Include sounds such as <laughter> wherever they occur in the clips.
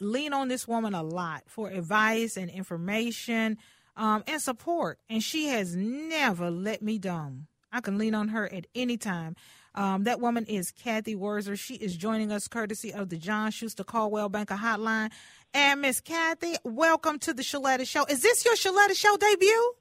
Lean on this woman a lot for advice and information um, and support, and she has never let me down. I can lean on her at any time. Um, that woman is Cathy Wurzer. She is joining us courtesy of the John Schuster Coldwell Banker Hotline. And Miss Cathy, welcome to the Sheletta Show. Is this your Sheletta Show debut?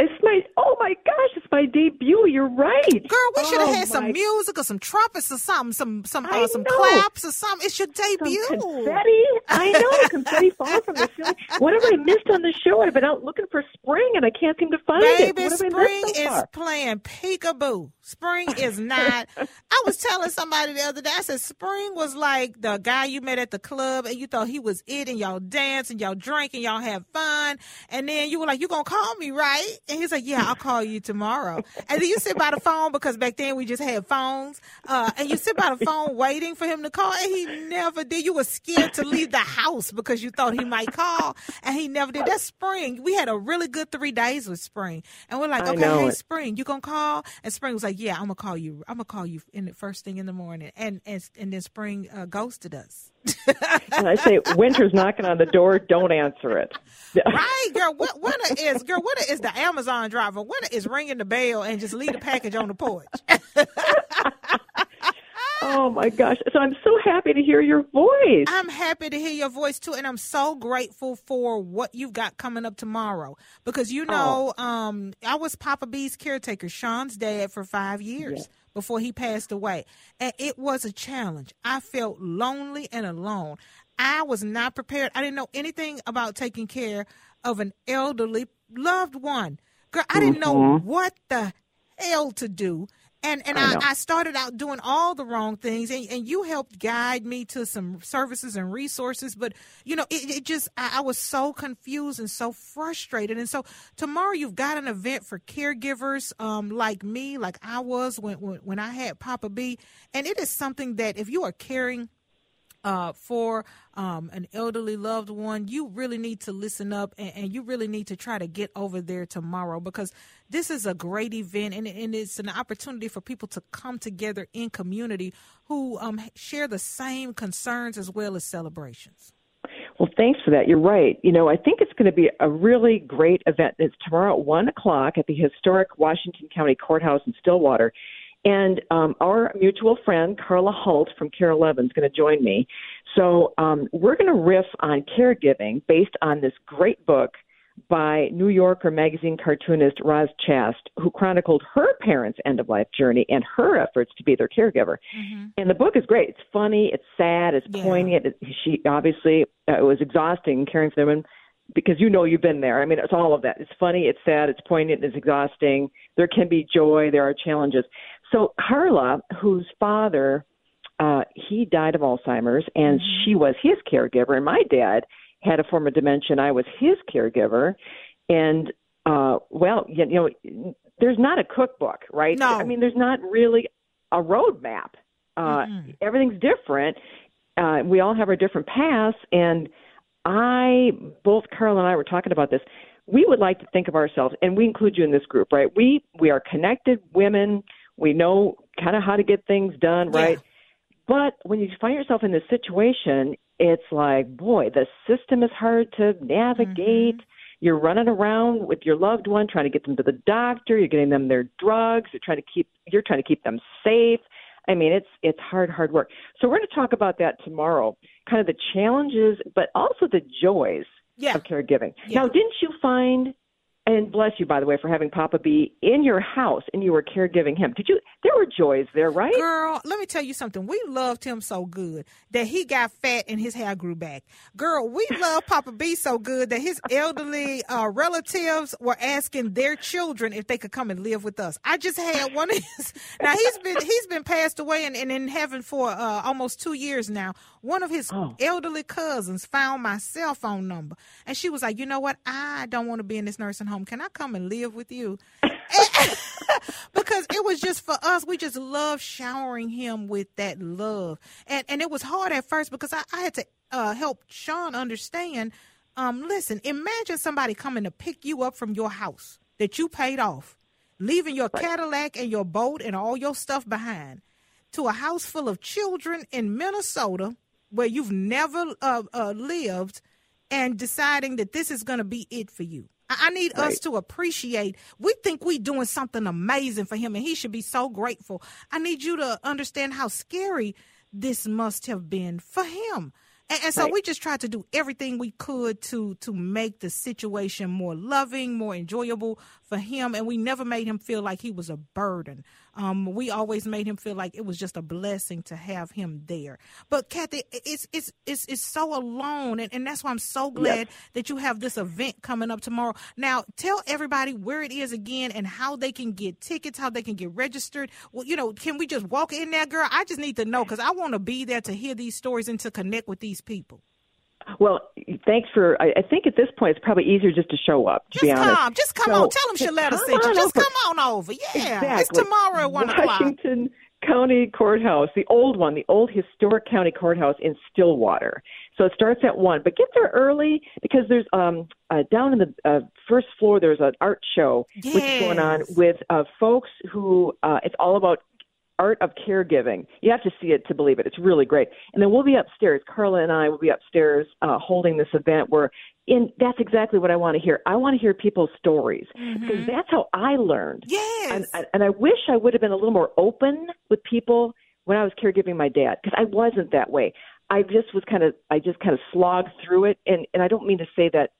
It's my oh my gosh, it's my debut. You're right, girl. We should have oh had some music or some trumpets or something, some some I uh, some know. claps or something. It's your Some debut. confetti. I know confetti <laughs> falling from the ceiling. What have I missed on the show? I've been out looking for spring and I can't seem to find it. Baby, What have spring so is playing peekaboo. Spring <laughs> is not. I was telling somebody the other day, I said, spring was like the guy you met at the club and you thought he was it and y'all dance and y'all drink and y'all have fun. And then you were like, you going to call me, right? And he's like, yeah, I'll call you tomorrow. And then you sit by the phone because back then we just had phones. Uh, and you sit by the phone waiting for him to call and he never did. You were scared to leave the house because you thought he might call and he never did. That's spring. We had a really good three days with spring. And we're like, okay, hey, it. Spring, you gonna call? And Spring was like, yeah, I'm gonna call you. I'm gonna call you in the first thing in the morning. And and and then Spring uh, ghosted us. And I say, winter's knocking on the door. Don't answer it. right, girl. What winter is girl? Winter is the Amazon driver. Winter is ringing the bell and just leave the package on the porch. Oh my gosh! So I'm so happy to hear your voice. I'm happy to hear your voice too, and I'm so grateful for what you've got coming up tomorrow. Because you know, um, I was Papa B's caretaker, Sean's dad, for five years before he passed away, and it was a challenge. I felt lonely and alone. I was not prepared. I didn't know anything about taking care of an elderly loved one. Girl, I didn't know mm-hmm. what the hell to do. And and I I. I started out doing all the wrong things, and, and you helped guide me to some services and resources. But you know, it, it just I, I was so confused and so frustrated. And so tomorrow you've got an event for caregivers um, like me, like I was when, when when I had Papa B, and it is something that if you are caring uh, for um, an elderly loved one, you really need to listen up and, and you really need to try to get over there tomorrow because this is a great event and, and it's an opportunity for people to come together in community who um, share the same concerns as well as celebrations. Well, thanks for that. You're right. You know, I think it's going to be a really great event. It's tomorrow at one o'clock at the historic Washington County Courthouse in Stillwater. And um, our mutual friend Karla Holt from KARE 11 is going to join me. So um, we're going to riff on caregiving based on this great book by New Yorker magazine cartoonist Roz Chast, who chronicled her parents' end of life journey and her efforts to be their caregiver. And the book is great. It's funny, it's sad, it's Yeah. poignant. It, she obviously uh, it was exhausting caring for them, and because you know you've been there. I mean, it's all of that. It's funny, it's sad, it's poignant, it's exhausting. There can be joy, there are challenges. So Karla, whose father uh, he died of Alzheimer's, and she was his caregiver, and my dad had a form of dementia. and I was his caregiver, and uh, well, you, you know, there's not a cookbook, right? No. I mean, there's not really a roadmap. Uh, everything's different. Uh, we all have our different paths, and I, both Carl and I were talking about this. We would like to think of ourselves, and we include you in this group, right? We we are connected women. We know kind of how to get things done, Yeah. right? But when you find yourself in this situation, it's like, boy, the system is hard to navigate. Mm-hmm. You're running around with your loved one, trying to get them to the doctor. You're getting them their drugs. You're trying to keep you're trying to keep them safe. I mean, it's it's hard, hard work. So we're going to talk about that tomorrow, kind of the challenges, but also the joys Yeah. of caregiving. Yeah. Now, didn't you find? And bless you, by the way, for having Papa B in your house and you were caregiving him. Did you? There were joys there, right? Girl, let me tell you something. We loved him so good that he got fat and his hair grew back. Girl, we <laughs> love Papa B so good that his elderly uh, relatives were asking their children if they could come and live with us. I just had one of his. Now he's been he's been passed away and, and in heaven for uh, almost two years now. One of his Oh. elderly cousins found my cell phone number and she was like, "You know what? I don't want to be in this nursing home. Can I come and live with you?" <laughs> because it was just for us. We just love showering him with that love, and and it was hard at first because I, I had to uh, help Sean understand. Um, listen, imagine somebody coming to pick you up from your house that you paid off, leaving your Cadillac and your boat and all your stuff behind to a house full of children in Minnesota where you've never uh, uh, lived and deciding that this is going to be it for you. I need right. us to appreciate. We think we're doing something amazing for him, and he should be so grateful. I need you to understand how scary this must have been for him. And, and so right. we just tried to do everything we could to to make the situation more loving, more enjoyable for him, and we never made him feel like he was a burden. Um, we always made him feel like it was just a blessing to have him there. But Cathy, it's it's it's, it's so alone, and, and that's why I'm so glad yes. that you have this event coming up tomorrow. Now, tell everybody where it is again and how they can get tickets, how they can get registered. Well, you know, can we just walk in there, girl? I just need to know because I want to be there to hear these stories and to connect with these people. Well, thanks for. I, I, think at this point it's probably easier just to show up. To just be honest, come, just come so, on. Tell them Sheletta sent you. Just over. come on over. Yeah, exactly. it's tomorrow at one o'clock. Washington County Courthouse, the old one, the old historic county courthouse in Stillwater. So it starts at one, but get there early because there's um uh, down in the uh, first floor there's an art show yes. which is going on with uh, folks who uh, it's all about art of caregiving. You have to see it to believe it. It's really great. And then we'll be upstairs. Karla and I will be upstairs uh, holding this event where in that's exactly what I want to hear. I want to hear people's stories mm-hmm. because that's how I learned. Yes. And, and I wish I would have been a little more open with people when I was caregiving my dad because I wasn't that way. I just was kind of I just kind of slogged through it and and I don't mean to say that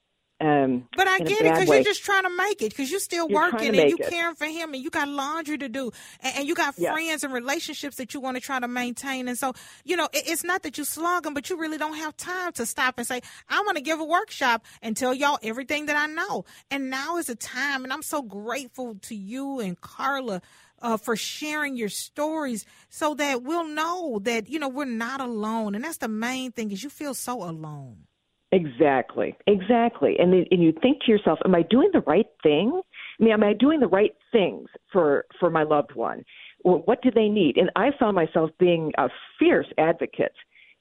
um, but I get it because you're just trying to make it because you're still you're working and you're caring for him and you got laundry to do and, and you got yeah. friends and relationships that you want to try to maintain. And so, you know, it, it's not that you slog them, but you really don't have time to stop and say, I want to give a workshop and tell y'all everything that I know. And now is the time. And I'm so grateful to you and Karla. Uh, for sharing your stories so that we'll know that you know we're not alone and that's the main thing is you feel so alone Exactly, exactly. And then, and you think to yourself, am I doing the right thing? I mean, am I doing the right things for for my loved one? What do they need? And I found myself being a fierce advocate.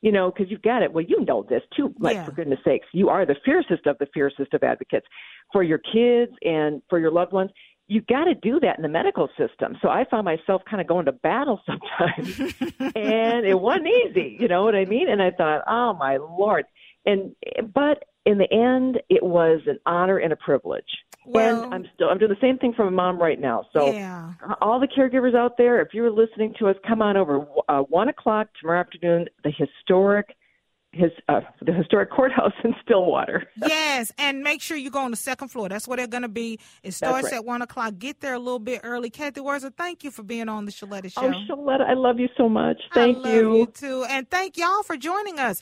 You know, because you've got it. Well, you know this too. Like yeah. for goodness sakes, you are the fiercest of the fiercest of advocates for your kids and for your loved ones you've got to do that in the medical system. So I found myself kind of going to battle <laughs> sometimes, <laughs> and it wasn't easy. You know what I mean? And I thought, oh my lord, and but in the end, it was an honor and a privilege. Well, and I'm still I'm doing the same thing for my mom right now. So yeah. all the caregivers out there, if you're listening to us, come on over. Uh, One o'clock tomorrow afternoon, the historic his uh, the historic courthouse in Stillwater. <laughs> yes, and make sure you go on the second floor. That's where they're going to be. It starts right. at one o'clock. Get there a little bit early. Cathy Wurzer, thank you for being on the Sheletta Show. Oh, Sheletta, I love you so much. Thank you. you too, and thank y'all for joining us.